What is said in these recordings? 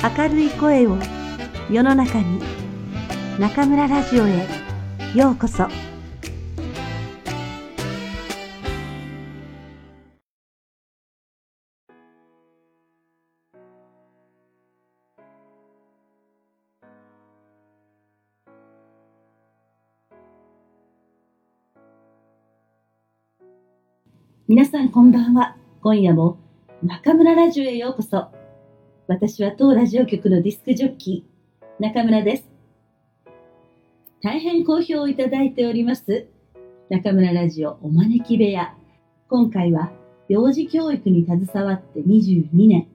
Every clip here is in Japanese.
明るい声を世の中に中村ラジオへようこそ。皆さんこんばんは。今夜も中村ラジオへようこそ。私は当ラジオ局のディスクジョッキー中村です。大変好評をいただいております中村ラジオお招き部屋。今回は幼児教育に携わって22年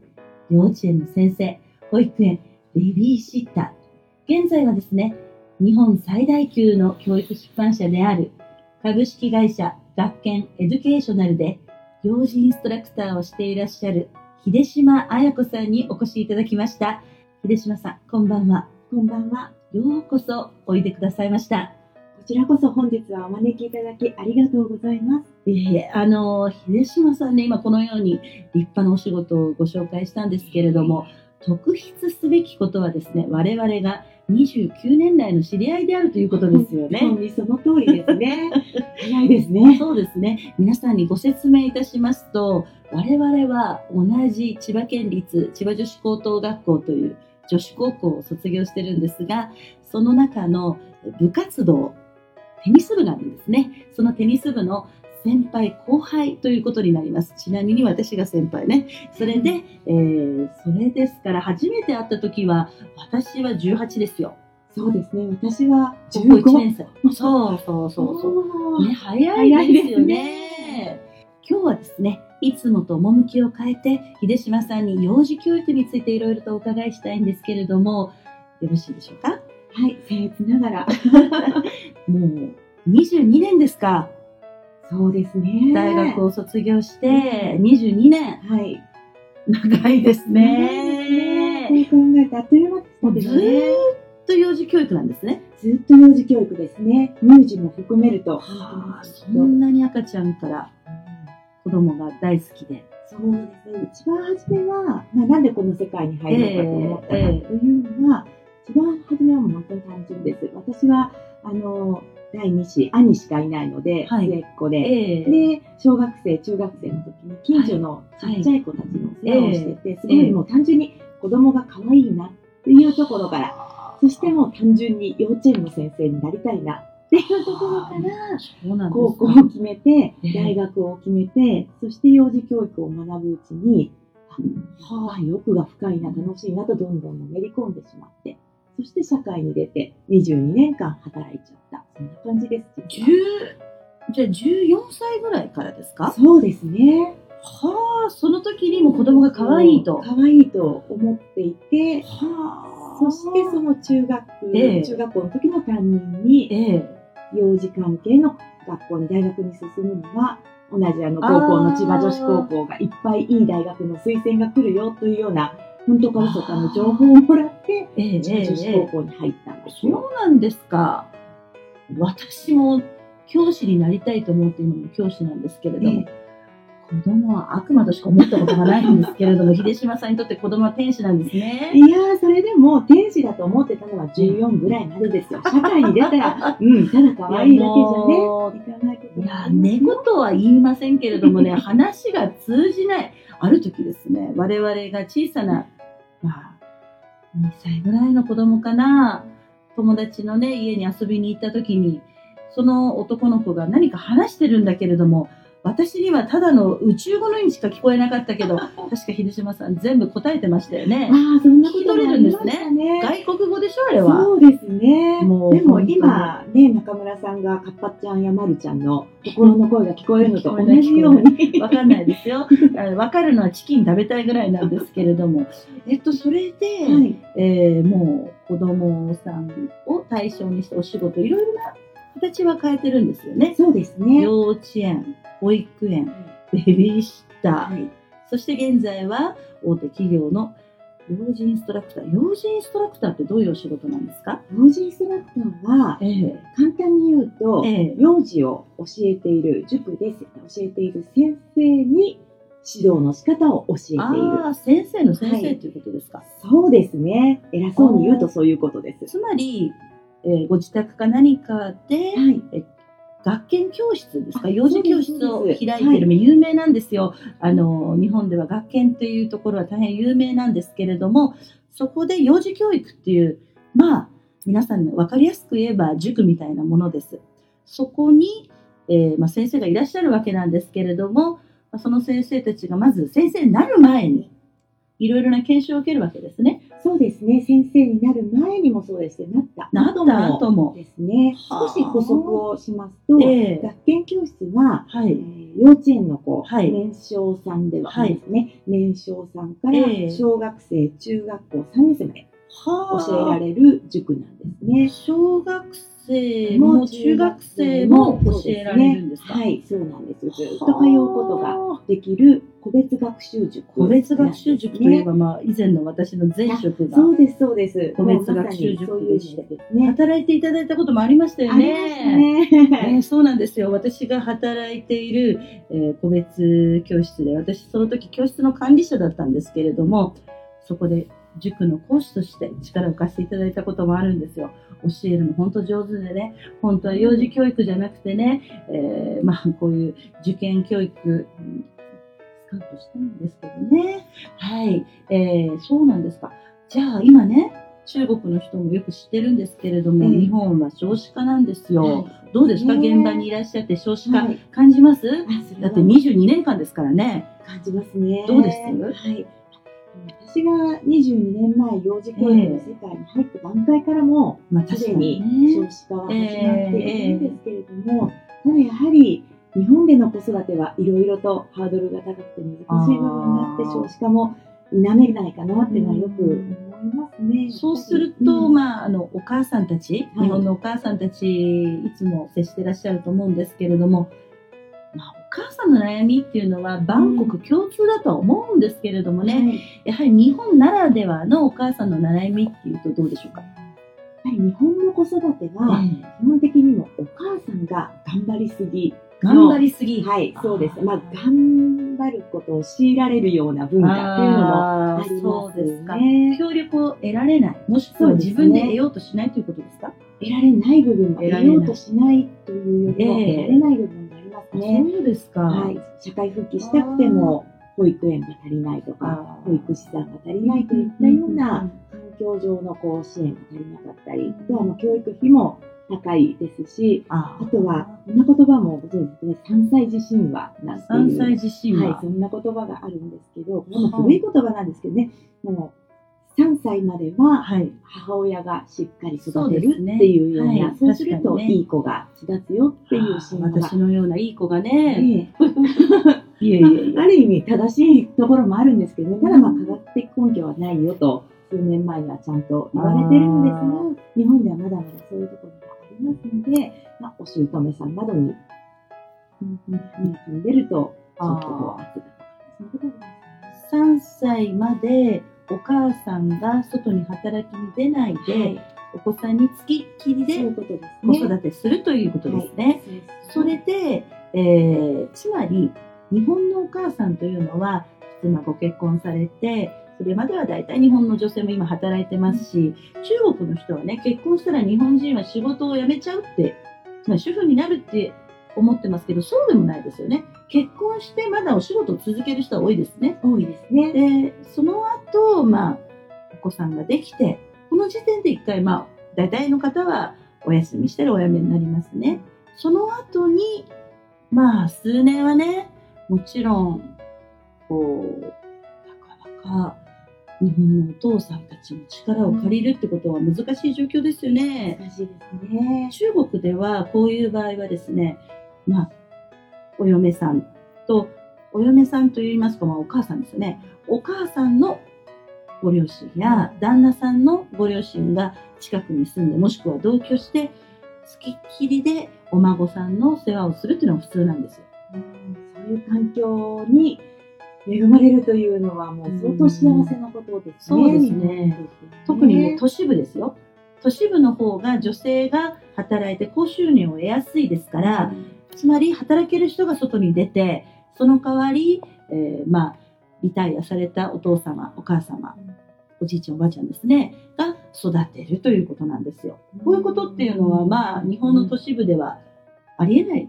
幼稚園の先生保育園ベビーシッター。現在はですね日本最大級の教育出版社である株式会社学研エデュケーショナルで幼児インストラクターをしていらっしゃる秀島彩子さんにお越しいただきました。秀島さん、こんばんは。こんばんは。ようこそおいでくださいました。こちらこそ本日はお招きいただきありがとうございます。いえいえ、あの、秀島さんね、今このように立派なお仕事をご紹介したんですけれども、特筆すべきことはですね、我々が29年来の知り合いであるということですよね。本当にその通りですね。早いですね。そうですね。皆さんにご説明いたしますと、我々は同じ千葉県立千葉女子高等学校という女子高校を卒業してるんですが、その中の部活動、テニス部があるんですね。そのテニス部の先輩後輩ということになります。ちなみに私が先輩ね。それで、えー、それですから初めて会った時は私は18ですよ。そうですね。私は高校1 15年生。そうそうそうそう。うね、早いですよね。今日はですね、いつもと趣を変えて、秀島さんに幼児教育についていろいろとお伺いしたいんですけれども、よろしいでしょうか？はい、僭越ながら。もう22年ですか。そうですね。大学を卒業して22年。はい。長いですね。そう考えてあっという間ですね。っと幼児教育なんですね。ずっと幼児教育ですね。乳児も含めると。はあ、そんなに赤ちゃんから子供が大好きで。そうですね。一番初めは、まあ、なんでこの世界に入ろうかと思ったかというのは、一番初めはもう本当に単純です。私は、あの、第二子、兄しかいないので、はい。末っ子で、ええ。で、小学生、中学生の時に近所のちっちゃい子たちの世話をしてて、すごいもう単純に子供が可愛いなっていうところから、そしてもう単純に幼稚園の先生になりたいなっていうところから、高校を決めて、ええ。大学を決めて、そして幼児教育を学ぶうちに、あはあ、欲が深いな、楽しいなとどんどんのめり込んでしまって、そして社会に出て22年間働いちゃった。そんな感じです。実10はじゃあ14歳ぐらいからですか？そうですね。はあ、その時にも子供が可愛いと。可愛いと思っていて、はあそしてその中学、ええ中学校の時の担任に、ええ幼児関係の学校に大学に進むのは、同じあの高校の千葉女子高校がいっぱいいい大学の推薦が来るよというような、本当か嘘かの情報をもらって、ええ女子ええ高校に入ったんですそよ。うなんですか。私も教師になりたいと思って今も教師なんですけれども、子供は悪魔としか思ったことがないんですけれども、秀島さんにとって子供は天使なんですね。いやー、それでも天使だと思ってたのは14ぐらいまでですよ。社会に出たら、うん、ただ可愛いだけじゃね、いかないこといや、もあります寝言は言いませんけれどもね、話が通じない。ある時ですね、我々が小さな、まあ、2歳ぐらいの子供かな、友達のね、家に遊びに行った時に、その男の子が何か話してるんだけれども、私にはただの宇宙語のようにしか聞こえなかったけど、確か秀島さん全部答えてましたよね。ああ、そんなこともありましたね。外国語でしょ、あれは。そうですね。もうでも今ね、中村さんがカッパちゃんやまるちゃんの心の声が聞こえるのと同じように。わかんないですよ。あわかるのはチキン食べたいぐらいなんですけれども。えっと、それで、はい。えーもう子供さんを対象にしてお仕事、いろいろな形は変えてるんですよね。そうですね。幼稚園、保育園、ベビーシッター、はい。そして現在は大手企業の幼児インストラクター。幼児インストラクターってどういうお仕事なんですか？幼児インストラクターは、ええ簡単に言うと、ええ幼児を教えている、塾で教えている先生に指導の仕方を教えている。ああ、先生の先生はいということですか？そうですね。偉そうに言うとそういうことです。つまり、えーご自宅か何かで、はい。学研教室ですか？あ幼児教室を開いてる、有名なんですよ。あの、日本では学研というところは大変有名なんですけれども、そこで幼児教育っていう、まあ、皆さん分かりやすく言えば塾みたいなものです。そこに、えーまあ、先生がいらっしゃるわけなんですけれども、まあその先生たちがまず先生になる前に、いろいろな研修を受けるわけですね。そうですね。先生になる前にもそうですね。なったなった後も。ですね。はあ少し補足をしますと、ええ学研教室は、えはい。ー幼稚園の子、はい年少さんでははいですね、年少さんからええ小学生、中学校3年生までは教えられる塾なんですね。小学生も中学生も教えられるんですか？はい、そうなんです。ずっと通うことができる個別学習塾、個別学習塾といえば、まあ、以前の私の前職がそうです、そうです。個別学習塾でしてね。働いていただいたこともありましたよありましたね。ね。えーそうなんですよ私が働いている、えー個別教室で私その時教室の管理者だったんですけれどもそこで塾の講師として力を貸していただいたこともあるんですよ。教えるの本当上手でね。本当は幼児教育じゃなくてね、えーまあこういう受験教育うんスカウトしたんですけどね。はい、えーそうなんですか。じゃあ今ね中国の人もよく知ってるんですけれども、ええ日本は少子化なんですよ、はい。どうですか、ね現場にいらっしゃって少子化はい。感じます、は。だって22年間ですからね。感じますね。どうです？はい。私が22年前、幼児教育の世界に入った段階からも、まあすでに少子化は始まっているんですけれども、ただやはり日本での子育てはいろいろとハードルが高くて難しい部分があって、少子化も否めないかなっていうのはよく思いますね。そうすると、うん。まあ、あの、お母さんたち、はい。日本のお母さんたち、いつも接してらっしゃると思うんですけれども、母さんの悩みっていうのは万国共通だとは思うんですけれどもね、はいやはり日本ならではのお母さんの悩みっていうとどうでしょうか？やはり日本の子育ては、基本的にもお母さんが頑張りすぎ頑張りすぎ。はい、そうです。まあ、頑張ることを強いられるような文化っていうのもありそうですか。ますね。協力を得られない、もしくは自分で得ようとしないということですか？得られない部分も得ようとしないというよりも、ええ得られない部分ね。そうですか。はい、社会復帰したくても、保育園が足りないとか、保育士さんが足りないといったような環境上のこう支援が足りなかったり、あとはもう教育費も高いですし、ああとは、こんな言葉もご存知ですね、3歳児神話なんていう。3歳自身は、はい、そんな言葉があるんですけど、これも古い言葉なんですけどね、もう3歳までははい、母親がしっかり育てるっていうような、はいそうすると確かにね。いい子が育つよっていう神話が私。のようないい子がね、え いえいえ。まあある意味正しいところもあるんですけどね、ただまあ科学的根拠はないよと、数年前にはちゃんと言われてるんですが日本ではまだまだそういうところがありますので、まあ、お姑さんなどに住んでると、ちょっとこう圧がかかる。そういうことがありますね3歳までお母さんが外に働きに出ないで、はいお子さんにつきっきりで子ね。育てするということですね。はいそれで、えーつまり日本のお母さんというのは普通まあご結婚されてそれまでは大体日本の女性も今働いてますし中国の人はね結婚したら日本人は仕事を辞めちゃうって、まあ、主婦になるって思ってますけどそうでもないですよね結婚してまだお仕事を続ける人は多いですね多いですね。でその後、まあお子さんができてこの時点で一回まあ大体の方はお休みしたらお辞めになりますねその後にまあ数年はねもちろんこうなかなか日本のお父さんたちの力を借りるってことは難しい状況ですよね。難しいですね。中国ではこういう場合はですね、まあ、お嫁さんと、お嫁さんといいますか、まあ、お母さんですよね。お母さんのご両親や旦那さんのご両親が近くに住んで、もしくは同居して、付きっきりでお孫さんの世話をするっていうのが普通なんですよ。うんそういう環境に恵まれるというのはもう相当幸せなことですね。そうですね特にね、都市部ですよ。都市部の方が女性が働いて高収入を得やすいですから、つまり働ける人が外に出てその代わり、えーまあ、リタイアされたお父様、お母様、おじいちゃん、おばあちゃんですね、が育てるということなんですよ。こういうことっていうのは、まあ、日本の都市部ではありえない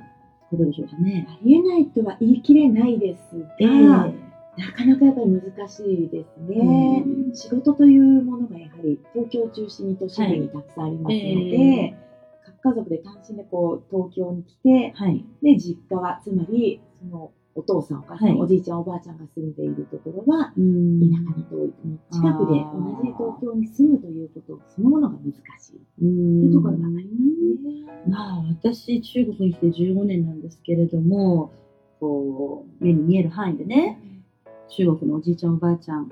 ことでしょうかね。ありえないとは言い切れないですえが、えなかなかやっぱり難しいですね。うん仕事というものがやはり東京を中心に都市部にたくさんありますので、え各家族で単身でこう東京に来て、はい。で実家はつまりそのお父さんお母さん、はい。おじいちゃんおばあちゃんが住んでいるところはうん。田舎に遠い近くで同じ東京に住むということそのものが難しい。というところがありますね。まあ、私、中国に来て15年なんですけれども、こう、目に見える範囲でね、中国のおじいちゃんおばあちゃん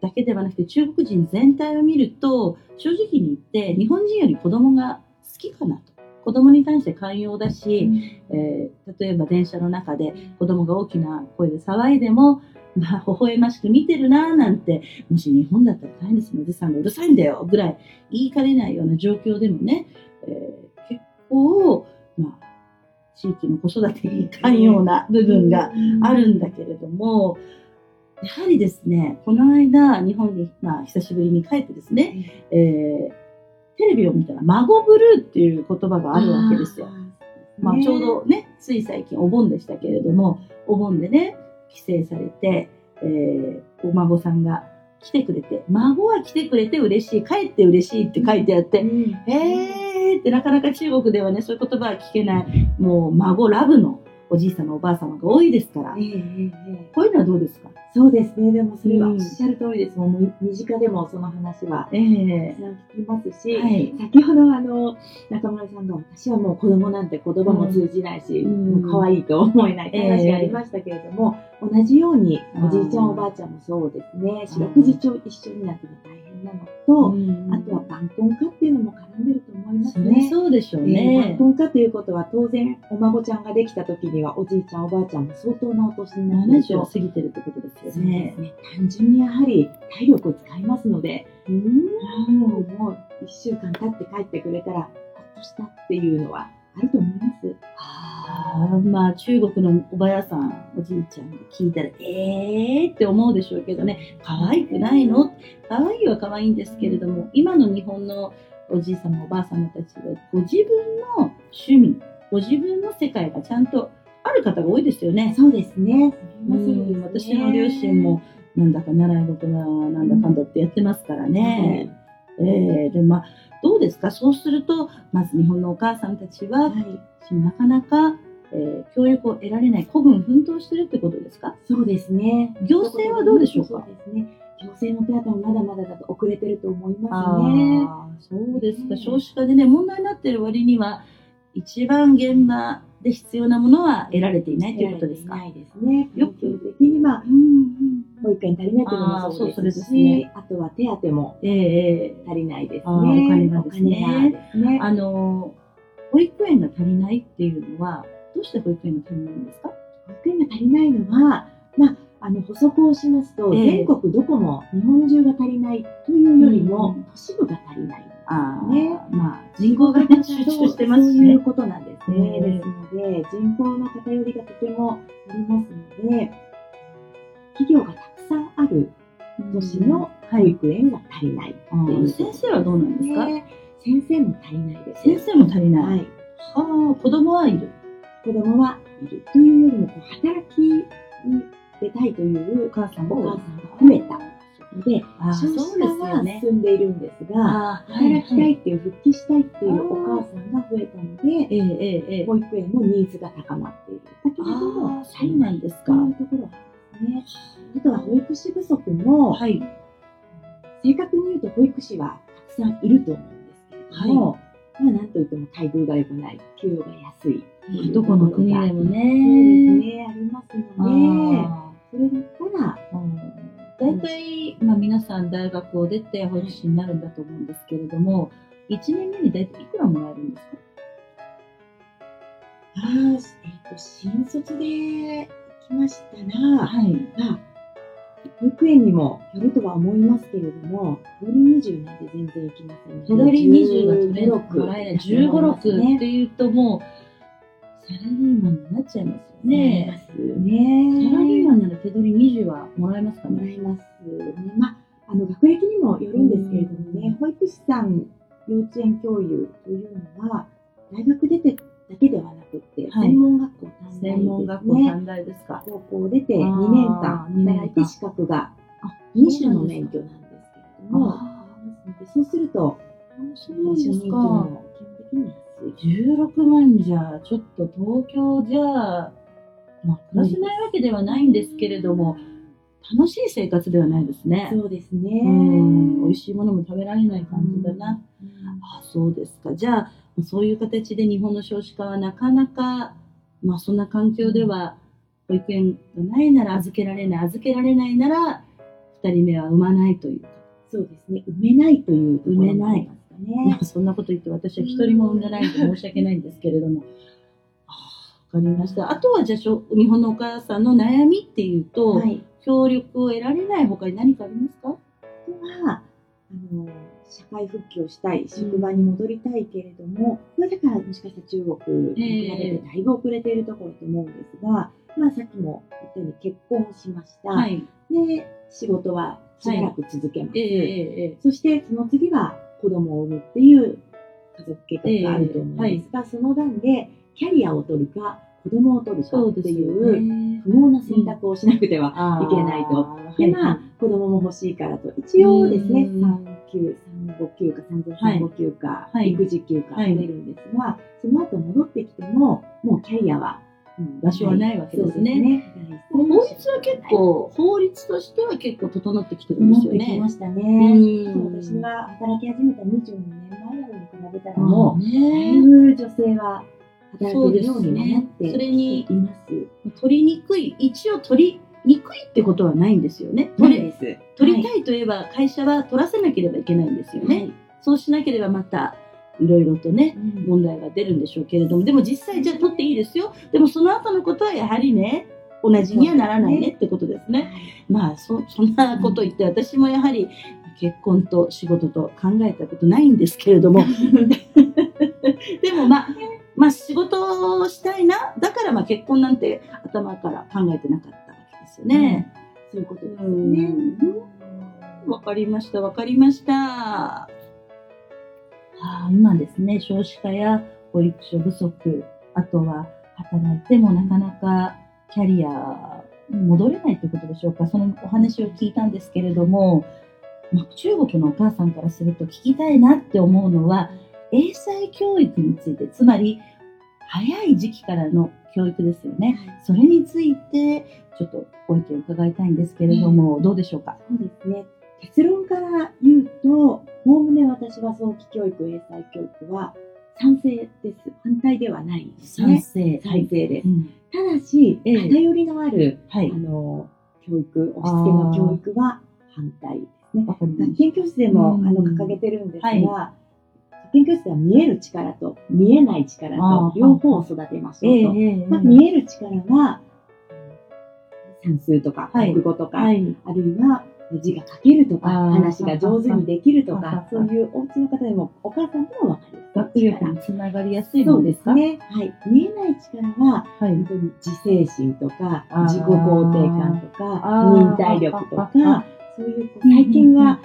だけではなくて中国人全体を見ると正直に言って日本人より子供が好きかなと。子供に対して寛容だし、えー例えば電車の中で子供が大きな声で騒いでもまあ微笑ましく見てるなーなんてもし日本だったら大変ですね。おじさんがうるさいんだよぐらい言いかねないような状況でもね、えー結構まあ地域の子育てに寛容な部分があるんだけれども、やはりですね、この間、日本に、まあ、久しぶりに帰ってですね、えーテレビを見たら、孫ブルーっていう言葉があるわけですよ。まあ、ちょうどね、つい最近お盆でしたけれども、お盆でね、帰省されて、えーお孫さんが来てくれて、孫は来てくれて嬉しい、帰って嬉しいって書いてあって、うん。えーってなかなか中国ではね、そういう言葉は聞けない、もう孫ラブのおじい様おばあ様が多いですから。え、えええええ。こういうのはどうですか？そうですね。でもそれはうんおっしゃる通りです。もう身近でもその話はえたえ聞きますし、はい。先ほどあの中村さんが私はもう子供なんて言葉も通じないし、うんもう可愛いと思えないって話がありましたけれども、同じようにおじいちゃんおばあちゃんもそうですね。四六時中一緒になっても大変なのと、あとは晩婚化っていうのも絡んでると思いますね。そうでしょうえーね晩。婚化ということは当然お孫ちゃんができた時にはおじいちゃんおばあちゃんも相当なお年になる70をと過ぎてるってことですよね。ね。単純にやはり体力を使いますので、うんもうもう1週間経って帰ってくれたら、ほっとしたっていうのはあると思います。あーまあ中国のおばやさん、おじいちゃんが聞いたら、えーって思うでしょうけどね、可愛くないの？可愛いは可愛いんですけれども、今の日本のおじい様、おばあ様たちは、ご自分の趣味、ご自分の世界がちゃんとある方が多いですよね。そうですね。うん私の両親も、なんだか習い事だ、なんだかんだってやってますからね。えーでまあ、どうですか？そうすると、まず日本のお母さんたちは、はい。なかなか、えー教育を得られない、孤軍奮闘してるってことですか？そうですね。行政はどうでしょうか？そうですね。行政の手当もまだまだだと遅れてると思いますね。そうですか。ね少子化でね、問題になってる割には、一番現場で必要なものは得られていないということですか？ないですね。よく的にまあ、保育園足りないというのもあーそうですし、ですねあとは手当も足りないですね。あーお金がですね。ね。えあの、保育園が足りないっていうのは、どうして保育園が足りないんですか？保育園が足りないのは、まあ、あの補足をしますと、ええ。全国どこも日本中が足りないというよりも、うん都市部が足りない。ああ、ねまあ、人口がね、集中してますしね。そういう。ことなんですね。ええ。ですので、人口の偏りがとてもありますので、企業がたくさんある都市の保育園が足りないってあいう、ー先生はどうなんですか、ね先生も足りないです。先生も足りない。はい。はあ、子供はいる。子供はいるというよりも、こう働きに出たいというお母さんおも母さんが増えたので、あー少子化は進んでいるんですが、あー働きたはいっていう、復帰したいっていうお母さんが増えたので、ええええええ保育園のニーズが高まっている。だけれども、ああ、そうなんですか。ところはね。あとは保育士不足も、はい。正確に言うと保育士はたくさんいると思うんですけれども、まあなんといっても待遇が良くない、給与が安い。どこの国でもそうですね。ね、ありますので、あそれだったら、大体、まあ、皆さん大学を出て保育士になるんだと思うんですけれども、1年目に大体いくらもらえるんですか？あーえっ、と、新卒で行きましたら、はい。まあ、保育園にもよるとは思いますけれども、手取り20なんて全然行きませんので。手取り20が取れ15 6もらえない。15、6っていうともう、サラリーマンになっちゃいますよねね。サラリーマンなら手取り20はもらえますかね。もらいますね。まあ、あの、学歴にもよるんですけれどもね、保育士さん、幼稚園教諭というのは、大学出てだけではなくって、はい専門学校専門学校ですね。短大ですか？高校出て2年間あー二年間働いて資格があ2種の免許なんですけれども、そうすると、そうです初任給か。も基本的に安い。16万じゃ、ちょっと東京じゃ、まあ、暮らせないわけではないんですけれども、楽しい生活ではないですね。そうですね。うん美味しいものも食べられない感じだな。うんあそうですか。じゃあ、そういう形で日本の少子化はなかなか、まあそんな環境では、保育園がないなら預けられない、預けられないなら、二人目は産まないというか。そうですね。埋めないというところ埋めないもありますかね。そんなこと言って私は一人も産んでないんで申し訳ないんですけれども。あわかりました。あとはじゃあしょ、日本のお母さんの悩みっていうと、はい。協力を得られない他に何かありますか？は、あの、社会復帰をしたい、職場に戻りたいけれども、これだからもしかしたら中国に比べてだいぶ遅れているところと思うんですが、まあさっきも言ったように結婚しました。はい。で、仕事はしばらく続けます。ええええそしてその次は子供を産むっていう家族計画があると思うんですが、その段でキャリアを取るか子供を取るかっていようね。不毛な選択をしなくてはいけないと。で、まあ、子供も欲しいからと、一応ですね、うん産休、産後休暇、産前産後休暇、はい育児休暇はい取れるんですが、その後戻ってきても、もうキャリアは、うん場所はないわけですね。法律は結構、法律としては結構整ってきてるんですよね整ってきま。したうね。ん私が働き始めた22年前なのに比べたらももう、うだいね、ぶ女性は働けるようにもなってそれにいます。取りにくい、一応取りにくいってことはないんですよね。取りです。取りたいといえば会社は取らせなければいけないんですよね。そうしなければまたいろいろとね、うん問題が出るんでしょうけれども、でも実際じゃあ取っていいですよ。でもその後のことはやはりね、同じにはならないねってことですね。まあそ、そんなこと言って私もやはり結婚と仕事と考えたことないんですけれども、でもまあ、まあ仕事をしたいな。だからまあ結婚なんて頭から考えてなかったわけですよね。そういうことですうね。んわかりました、わかりました。はあ、今ですね、少子化や保育所不足、あとは働いてもなかなかキャリアに戻れないということでしょうか。そのお話を聞いたんですけれども、まあ、中国のお母さんからすると聞きたいなって思うのは、英才教育について、つまり早い時期からの教育ですよね。それについて、ちょっとご意見を伺いたいんですけれども、どうでしょうか？そうですね。結論から言うと、おおむね私は早期教育、英才教育は賛成です。反対ではないですね。成。賛成ですう。んただし、ええ偏りのある、はいあ。の、教育、押し付けの教育は反対ですね。学研教室でも、うんあの掲げてるんですが、はい学研教室では見える力と見えない力と両方を育てました。ょうと。まあ、見える力は、算数とかはい国語とか、はい。あるいは字が書けるとか、話が上手にできるとか、そういうお家の方でも、お母さんでも分かりや学すい力。力につながりやすいそうでものですね。はい。見えない力は、はい本。当に自制心とか自己肯定感とか、忍耐力とか、そういう最近は、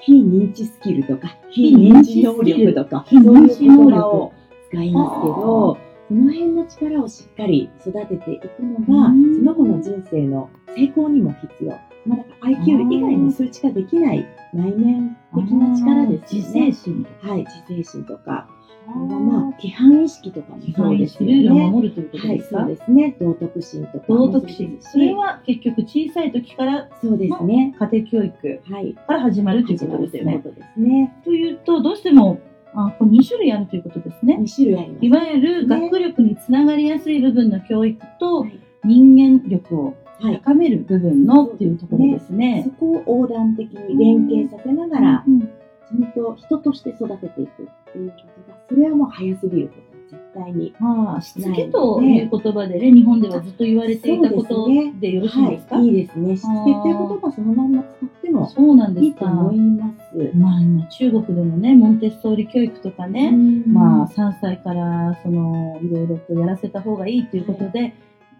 非認知スキルとか、非認知能力とか、非そういう認知能力言葉を使いますけど、その辺の力をしっかり育てていくのが、うんその子の人生の成功にも必要。まあ、だから IQ 以外の数値化できない内面的な力ですよ自制ね。心。はい、自制心とか、まあ、規範意識とかもそうですよルールをね。守るということはい、ですか？そうですね。道徳心とかも道。徳心。それは結局小さい時からそうですね。家庭教育はい。から始まるということですよね。そういうことですね。というと、どうしても、あこれ2種類あるということですね。2種類あります。いわゆる学力につながりやすい部分の教育とはい人間力をはい。高める部分のっていうところですねそ。こを横断的に連携させながら、うんちゃんと人として育てていくっていうことが、それはもう早すぎること。は絶対に。まあ、しつけという言葉でね、日本ではずっと言われていたことでよろしいですか、はい、いいですね。しつけっていう言葉そのまんま使ってもそうなんですいいと思います。まあ今中国でもね、モンテッソーリ教育とかね、まあ3歳からそのいろいろとやらせた方がいいということで、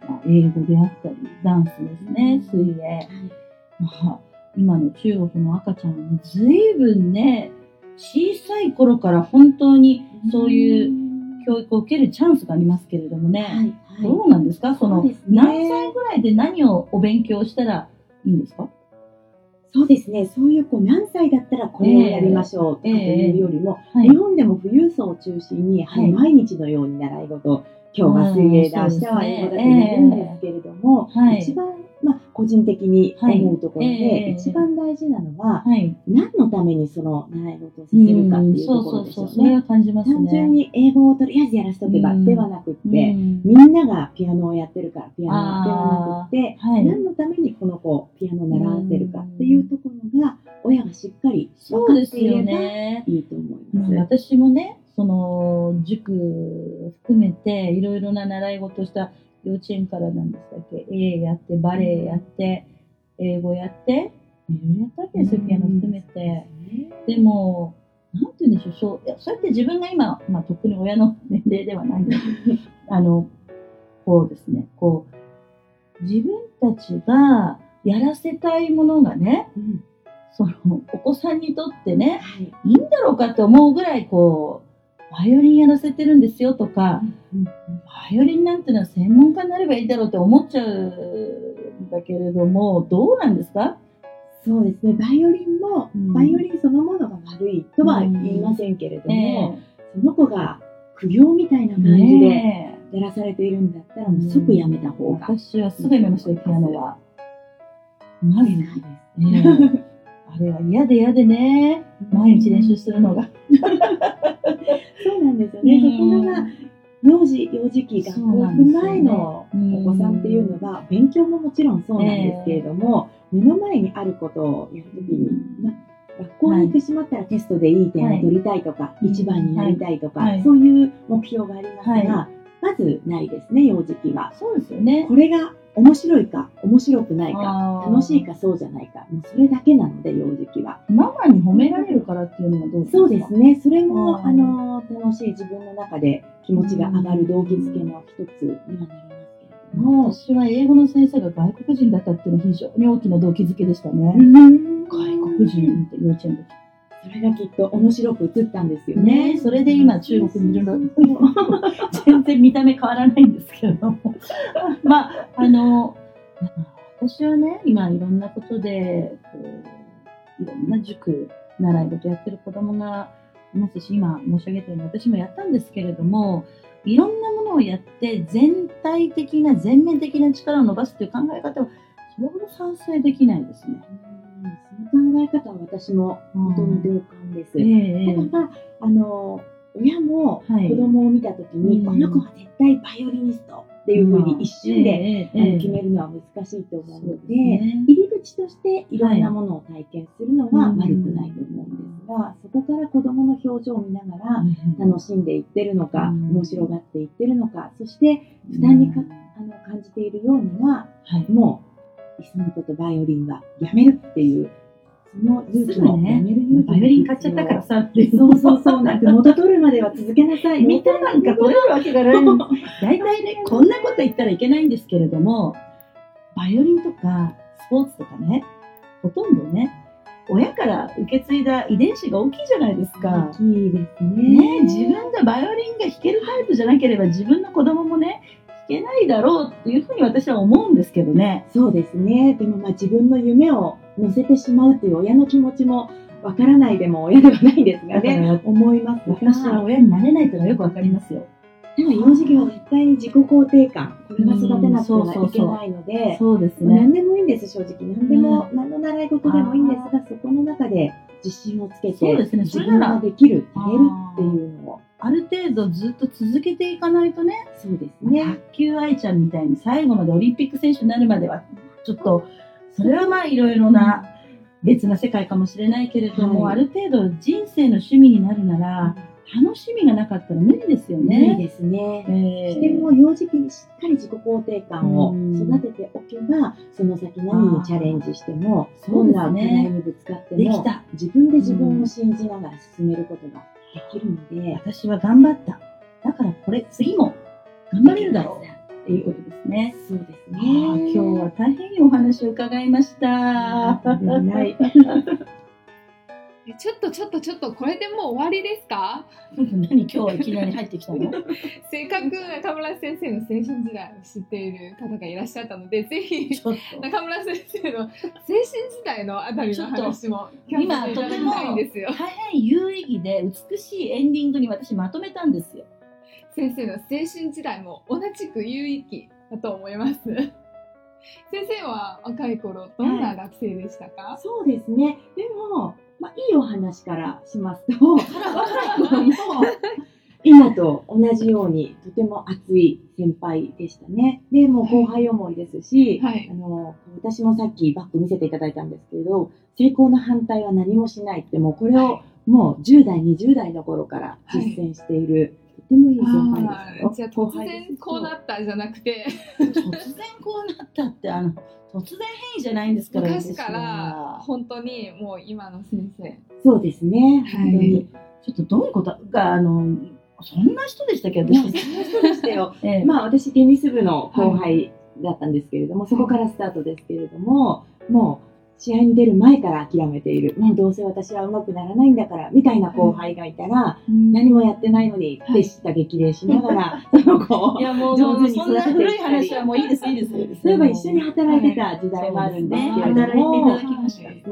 まあ、英語であったり、ダンスですね、水泳。まあ今の中国の赤ちゃんはね、ずいぶんね、小さい頃から本当にそういう教育を受けるチャンスがありますけれどもね、はい、はい。どうなんですか？そのね。何歳ぐらいで何をお勉強したらいいんですか？そうですね。そういう、こう、何歳だったらこれをやりましょうとかというよりも、はい日本でも富裕層を中心に、はいはい。毎日のように習い事、今日は水泳だ、うん明日は英語だとそうですねやるんですけれども、はい一番、まあ、個人的に思うところで、はいええ一番大事なのは、はい。何のためにその習い事をさせるかっていうところですよそうそうそう、それ感じますね。単純に英語をとりあえずやらせとけばうんではなくって、うんみんながピアノをやってるからピアノではなくって、はい。何のためにこの子をピアノを習わせるかっていうところが親がしっかりそ分かっていればね。いいと思いまあます。私もね、その、塾を含めて、いろいろな習い事をした幼稚園からなんでしたっけ、A やって、バレエやって、英語やって、いろいろやったわけですよ、ピアノ含めて。でも、なんて言うんでしょう、そういやそうやって自分が今、まあ、特に親の 年齢ではないんですけど、あの、こうですね、こう、自分たちがやらせたいものがね、うん。その、お子さんにとってね、はい。いいんだろうかって思うぐらい、こう、バイオリンやらせてるんですよとか、うんバイオリンなんてのは専門家になればいいだろうって思っちゃうんだけれども、どうなんですか？そうですね、バイオリンも、うん。バイオリンそのものが悪いとは言いませんけれども、えその子が苦行みたいなえ感じでやらされているんだったら、もう即やめた方が。私はすぐやめましたよ、ピアノは。まず、ないですええ あれは嫌で嫌でね、毎日練習するのが。そうなんですよね。そこが、幼児、幼児期、学校行く前のお子さんっていうのは、勉強ももちろんそうなんですけれども、目の前にあることをやるときに、ま学校に行ってしまったらテストでいい点を取りたいとか、はい一番になりたいとか、はい。そういう目標がありますが、はまずないですね、幼児期は。そうですよね。これが面白いか、面白くないか、楽しいかそうじゃないか、もうそれだけなので、幼児期は。ママに褒められるからっていうのはどうですか？そうですね。それも、あの、楽しい自分の中で気持ちが上がる動機づけの一つにはなりますけれども。私は英語の先生が外国人だったっていうのは非常に大きな動機づけでしたね。外国人って幼稚園の時。それがきっと面白く映ったんですよね。ねそれで今中国にいるの 全然見た目変わらないんですけれども。まあ、あの、私はね、今いろんなことで、こう、いろんな塾、習い事やってる子供がいますし、今申し上げたように私もやったんですけれども、いろんなものをやって全体的な、全面的な力を伸ばすという考え方は、それほど賛成できないですね。考え方は私も本当に同感です。ええただ、あの、親もはい。子供を見たときに、うん。この子は絶対バイオリニストっていうふうに一瞬で、ええあの決めるのは難しいと思うのでね。入り口としていろんなものを体験するのははい。悪くないと思うんですが、そこから子供の表情を見ながら楽しんでいってるのか、うん。面白がっていってるのか、そして負担にかあの感じているようなら、はい。もう、いっそのことバイオリンはやめるっていう、その勇気もやめる勇気バイオリン買っちゃったからさって。そうそうそう、なんて元取るまでは続けなさい、みみたななんか取れるわけがない。大体ね、こんなこと言ったらいけないんですけれども、バイオリンとかスポーツとかね、ほとんどね、親から受け継いだ遺伝子が大きいじゃないですか大。きいですね。ね、自分がバイオリンが弾けるタイプじゃなければ自分の子供もね、弾けないだろうっていうふうに私は思うんですけどね。そうですね。でもまあ自分の夢を乗せてしまうという親の気持ちもわからないでも親ではないですがね、思います私はが、親になれないというのはよくわかりますよ。でも幼児期は絶対に自己肯定感、これは育てなくてはいけないので、そうです何ね。でもいいんです、正直。何でも、何の習い事でもいいんですが、そこの中で自信をつけて、そうですね自分ができる、やれるっていうのを。ある程度ずっと続けていかないとね、そうですね。卓球愛ちゃんみたいに最後までオリンピック選手になるまでは、ちょっと、それはまあいろいろな別な世界かもしれないけれども、はいある程度人生の趣味になるなら、楽しみがなかったら無理ですよ無ね。理ですね。えそしてもう幼児期にしっかり自己肯定感をうん育てておけば、その先何にチャレンジしても、あーそうですねどんな課題にぶつかっても、できた。自分で自分を信じながら進めることができるので、私は頑張った。だからこれ、次も頑張れるだろう。っていうことですね。そうですね。今日は大変いいお話を伺いました。とんでもない。えちょっとちょっとちょっとこれでもう終わりですか？何今日はいきなり入ってきたの？せっかく中村先生の青春時代を知っている方がいらっしゃったのでぜひ。中村先生の青春時代のあたりの話も聞今かせていただきたいんですよ。大変有意義で美しいエンディングに私まとめたんですよ。先生の青春時代も同じく有意義だと思います。先生は若い頃どんな学生でしたか、そうですね。でも、まあ、いいお話からしますと、若い頃も。今と同じようにとても熱い先輩でしたね。で、もう後輩思いですし、はい。あの、私もさっきバッグ見せていただいたんですけれど、成功の反対は何もしないって、もうこれをもう10代、20代の頃から実践している、とてもいい先輩ですよ。じゃあ突然こうなったじゃなくて突然こうなったって、あの、突然変異じゃないんですから、昔から本当にもう今の先生そうですね。はい本当に。ちょっとどういうことが、あの、そんな人でしたっけ、私。そんな人でしたよ。ええまあ私テニス部の後輩だったんですけれども、そこからスタートですけれども、もう試合に出る前から諦めている、もうどうせ私は上手くならないんだから、みたいな後輩がいたら、何もやってないのに、はい手下激励しながら、その子をいや、もう、上手に育ててい古いったり話はもういいです、いいです。そういえば一緒に働いてた時代もあるんですけれども。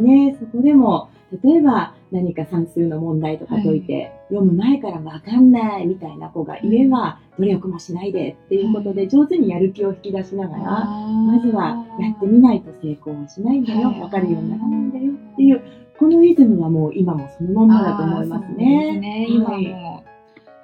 ね、そこでも、例えば何か算数の問題とか解いて、読む前からわかんないみたいな子がいれば、努力もしないでっていうことで上手にやる気を引き出しながら、ままずはやってみないと成功はしないんだよ、はい。わかるようにならないんだよっていう、このイズムはもう今もそのまんまだと思いますあーそうですね。ね今はい。も、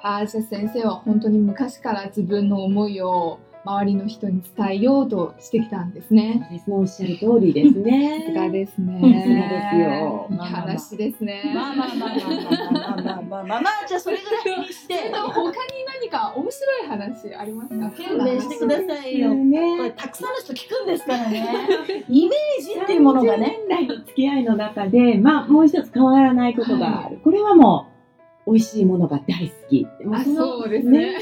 あーじゃあ先生は本当に昔から自分の思いを周りの人に伝えようとしてきたんですね。そうですね、おっしゃる通りですね。さすがですね。さすがですよいい話ですね。まあまあまあまあまあまあまあまあまあまあまあ、じゃあそれぐらいにして、他に何か面白い話ありますか？勘弁してくださいよ。こ。たくさんの人聞くんですからね。イメージっていうものがね。30年来の付き合いの中で、まあ、もう一つ変わらないことがある。これはもう、美味しいものが大好き。そうですね。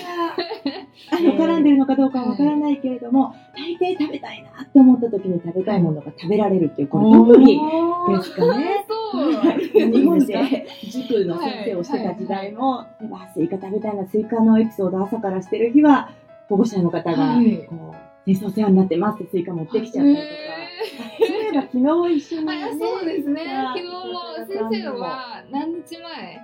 あの絡んでるのかどうかわからないけれども、大抵食べたいなって思った時に食べたいものが食べられるっていう、これ特技ですかね。日本で塾の先生をしてた時代も、例えばスイカ食べたいな、スイカのエピソード朝からしてる日は、保護者の方が、はいこう、先生お世話になってますってスイカ持ってきちゃったりとか。そういえば昨日一緒に、ね。あそうですね。昨日も先生は何日前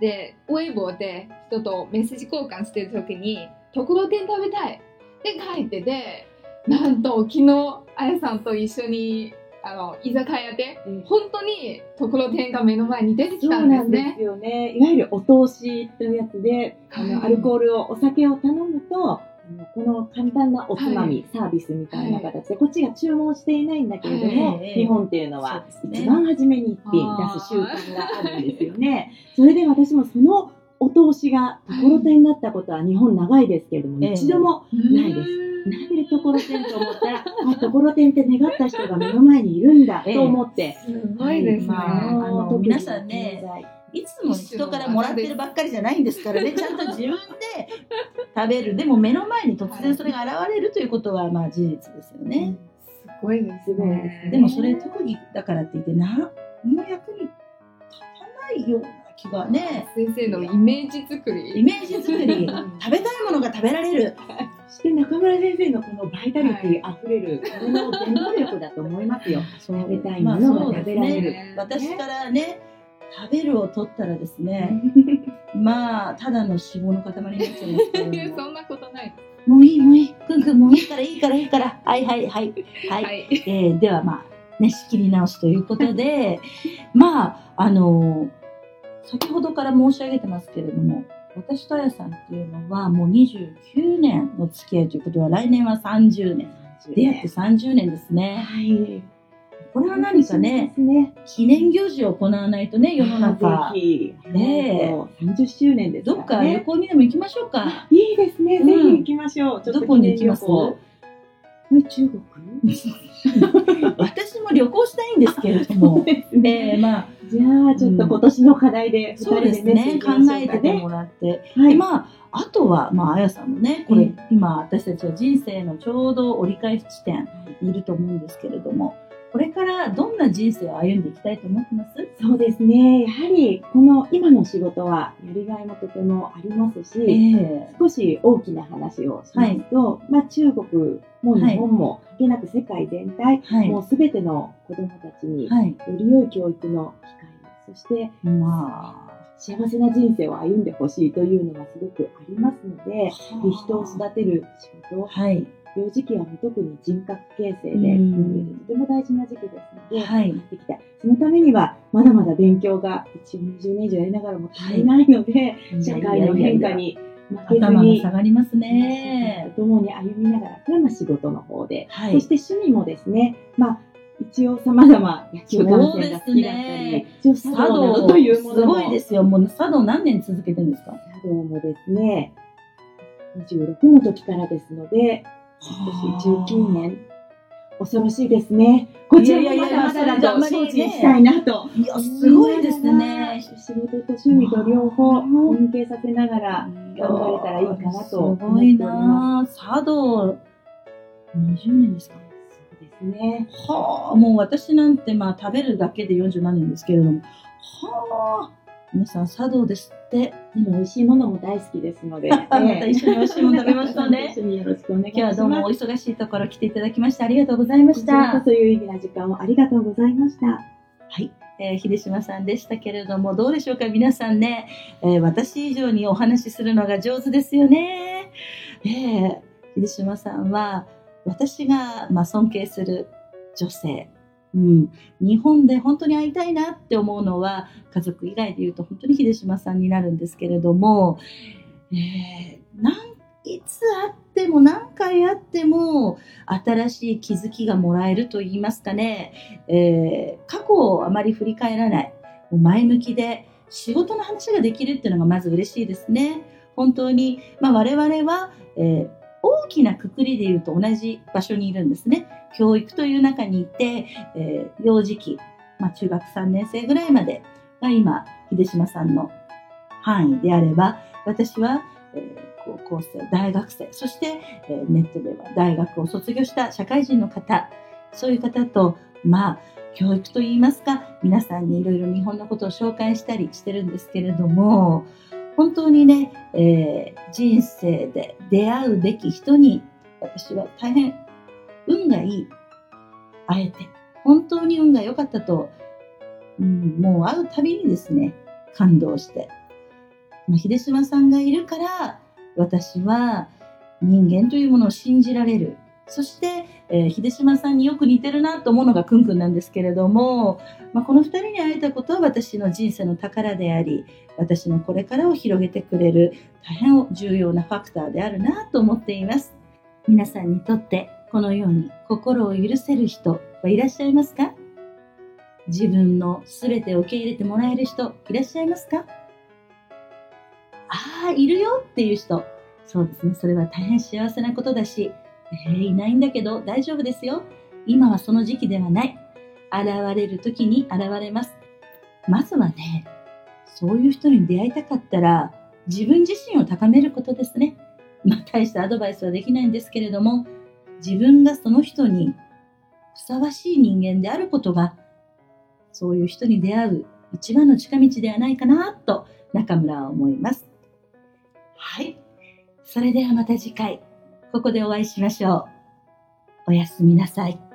で、ウェイボーで人とメッセージ交換してる時に、ところてん食べたい。って書いてて、なんと昨日、あやさんと一緒に、あの、居酒屋で、うん。本当にところてんが目の前に出てきたんでなんですね。すよね。いわゆるお通しというやつで、あはい。の、アルコールを、お酒を頼むと、この簡単なおつまみ、サービスみたいな形で、こっちが注文していないんだけれども、はい。日本っていうのは、一番初めに一品出す習慣があるんですよね。それで私もそのお通しがところてんになったことは日本長いですけれども、ええ。一度もないです。なん。でところてんと思ったら、あ、ところてんって願った人が目の前にいるんだええ。と思って、すごいですね。まああの皆さんねいつも人からもらってるばっかりじゃないんですからね、ちゃんと自分で食べる。でも目の前に突然それが現れるということは、まあ事実ですよね。すごいですすごいですね。ねでもそれ特技だからって言って、何の役に立たないよ気がね。先生のイメージ作り。イメージ作り、食べたいものが食べられる。そして中村先生のこのバイタリティあふれる、これの原動力だと思いますよ。食べたいものが食べられる。ね私からね、食べるを取ったらですね、まあ、ただの脂肪の塊になっちゃうんですけれども そんなことない。もういい、もういい、くんくんもういいからいいからいいから、はいはいはい。はい。はい。えーではまあ、ね、仕切り直しということで、まあ、あの先ほどから申し上げてますけれども、私とあやさんっていうのはもう29年の付き合いということは、来年は30年。出会って30年ですね。はい。これは何かね、ね記念行事を行わないとね、世の中。ぜひ、ねえもう30周年ですどっか旅ね。行にでも行きましょうか。いいですね。うんぜひ行きましょう。どこに行きます？中国？私も旅行したいんですけれども。ね。えー、まあ、じゃあ、ちょっと今年の課題で、二人そうですね。考えててもらって。はい。でまあ、あとは、まあ、あやさんもね、これ、え今、私たちは人生のちょうど折り返し地点にいると思うんですけれども、これからどんな人生を歩んでいきたいと思ってます？そうですね。やはり、この今の仕事はやりがいもとてもありますし、え少し大きな話をしますと、まあ中国も日本も関係なく世界全体、はい。もうすべての子供たちによはい。り良い教育の機会を、そしてま幸せな人生を歩んでほしいというのがすごくありますので、あ。人を育てる仕事、はい。幼児期は特に人格形成で、うん。とても大事な時期ですので、はい。やっていきた。い。そのためには、まだまだ勉強が一応20年以上やりながらも足りないので、社会の変化に負けず頭がに、下がりますね。と共に歩みながら、これはまあ仕事の方で、はい。そして趣味もですね、まあ、一応様々野球観戦が好きだったりね、一応茶茶道というものも。すごいですよ。もう茶道何年続けてるんですか？茶道もですね、26の時からですので、19年、恐ろしいですね。こちらもまだまだだと精進したいなと。いや、すごいですね。仕事と趣味と両方連携させながら頑張れたらいいかなとす思っておごいりまな茶道、20年ですかす。そうですね。はあ、もう私なんてまあ食べるだけで47年ですけれども、はあ、皆さん茶道ですって。でも美味しいものも大好きですので、また一緒に美味しいもの食べましょ うね一緒によろしくお願いします。今日はどうもお忙しいところ来ていただきましてありがとうございました。こそ有意義な時間をありがとうございました。はい。えー秀島さんでしたけれども、どうでしょうか皆さんね、えー私以上にお話しするのが上手ですよね。えー秀島さんは、私が、まあ、尊敬する女性、うん、日本で本当に会いたいなって思うのは、家族以外で言うと本当に秀島さんになるんですけれども、えーなんいつ会っても何回会っても新しい気づきがもらえると言いますかね、えー過去をあまり振り返らない、前向きで仕事の話ができるっていうのがまず嬉しいですね。本当に、まあ、我々は、えー大きなくくりで言うと同じ場所にいるんですね。教育という中にいて、えー幼児期、まあ、中学3年生ぐらいまでが今、秀島さんの範囲であれば、私は、えー高校生、大学生、そして、えーネットでは大学を卒業した社会人の方、そういう方と、まあ、教育といいますか、皆さんにいろいろ日本のことを紹介したりしてるんですけれども、本当にね、えー人生で出会うべき人に、私は大変運がいい。会えて、本当に運が良かったと、うん、もう会うたびにですね、感動して。まあ、秀島さんがいるから、私は人間というものを信じられる。そして、えー秀島さんによく似てるなと思うのがくんくんなんですけれども、まあ、この二人に会えたことは私の人生の宝であり、私のこれからを広げてくれる大変重要なファクターであるなと思っています。皆さんにとってこのように心を許せる人はいらっしゃいますか？自分の全てを受け入れてもらえる人いらっしゃいますか？ああ、いるよっていう人。そうですね。それは大変幸せなことだし、えーいないんだけど大丈夫ですよ。今はその時期ではない。現れる時に現れます。まずはね、そういう人に出会いたかったら、自分自身を高めることですね。まあ、大したアドバイスはできないんですけれども、自分がその人にふさわしい人間であることが、そういう人に出会う一番の近道ではないかなと中村は思います。はい。それではまた次回、ここでお会いしましょう。おやすみなさい。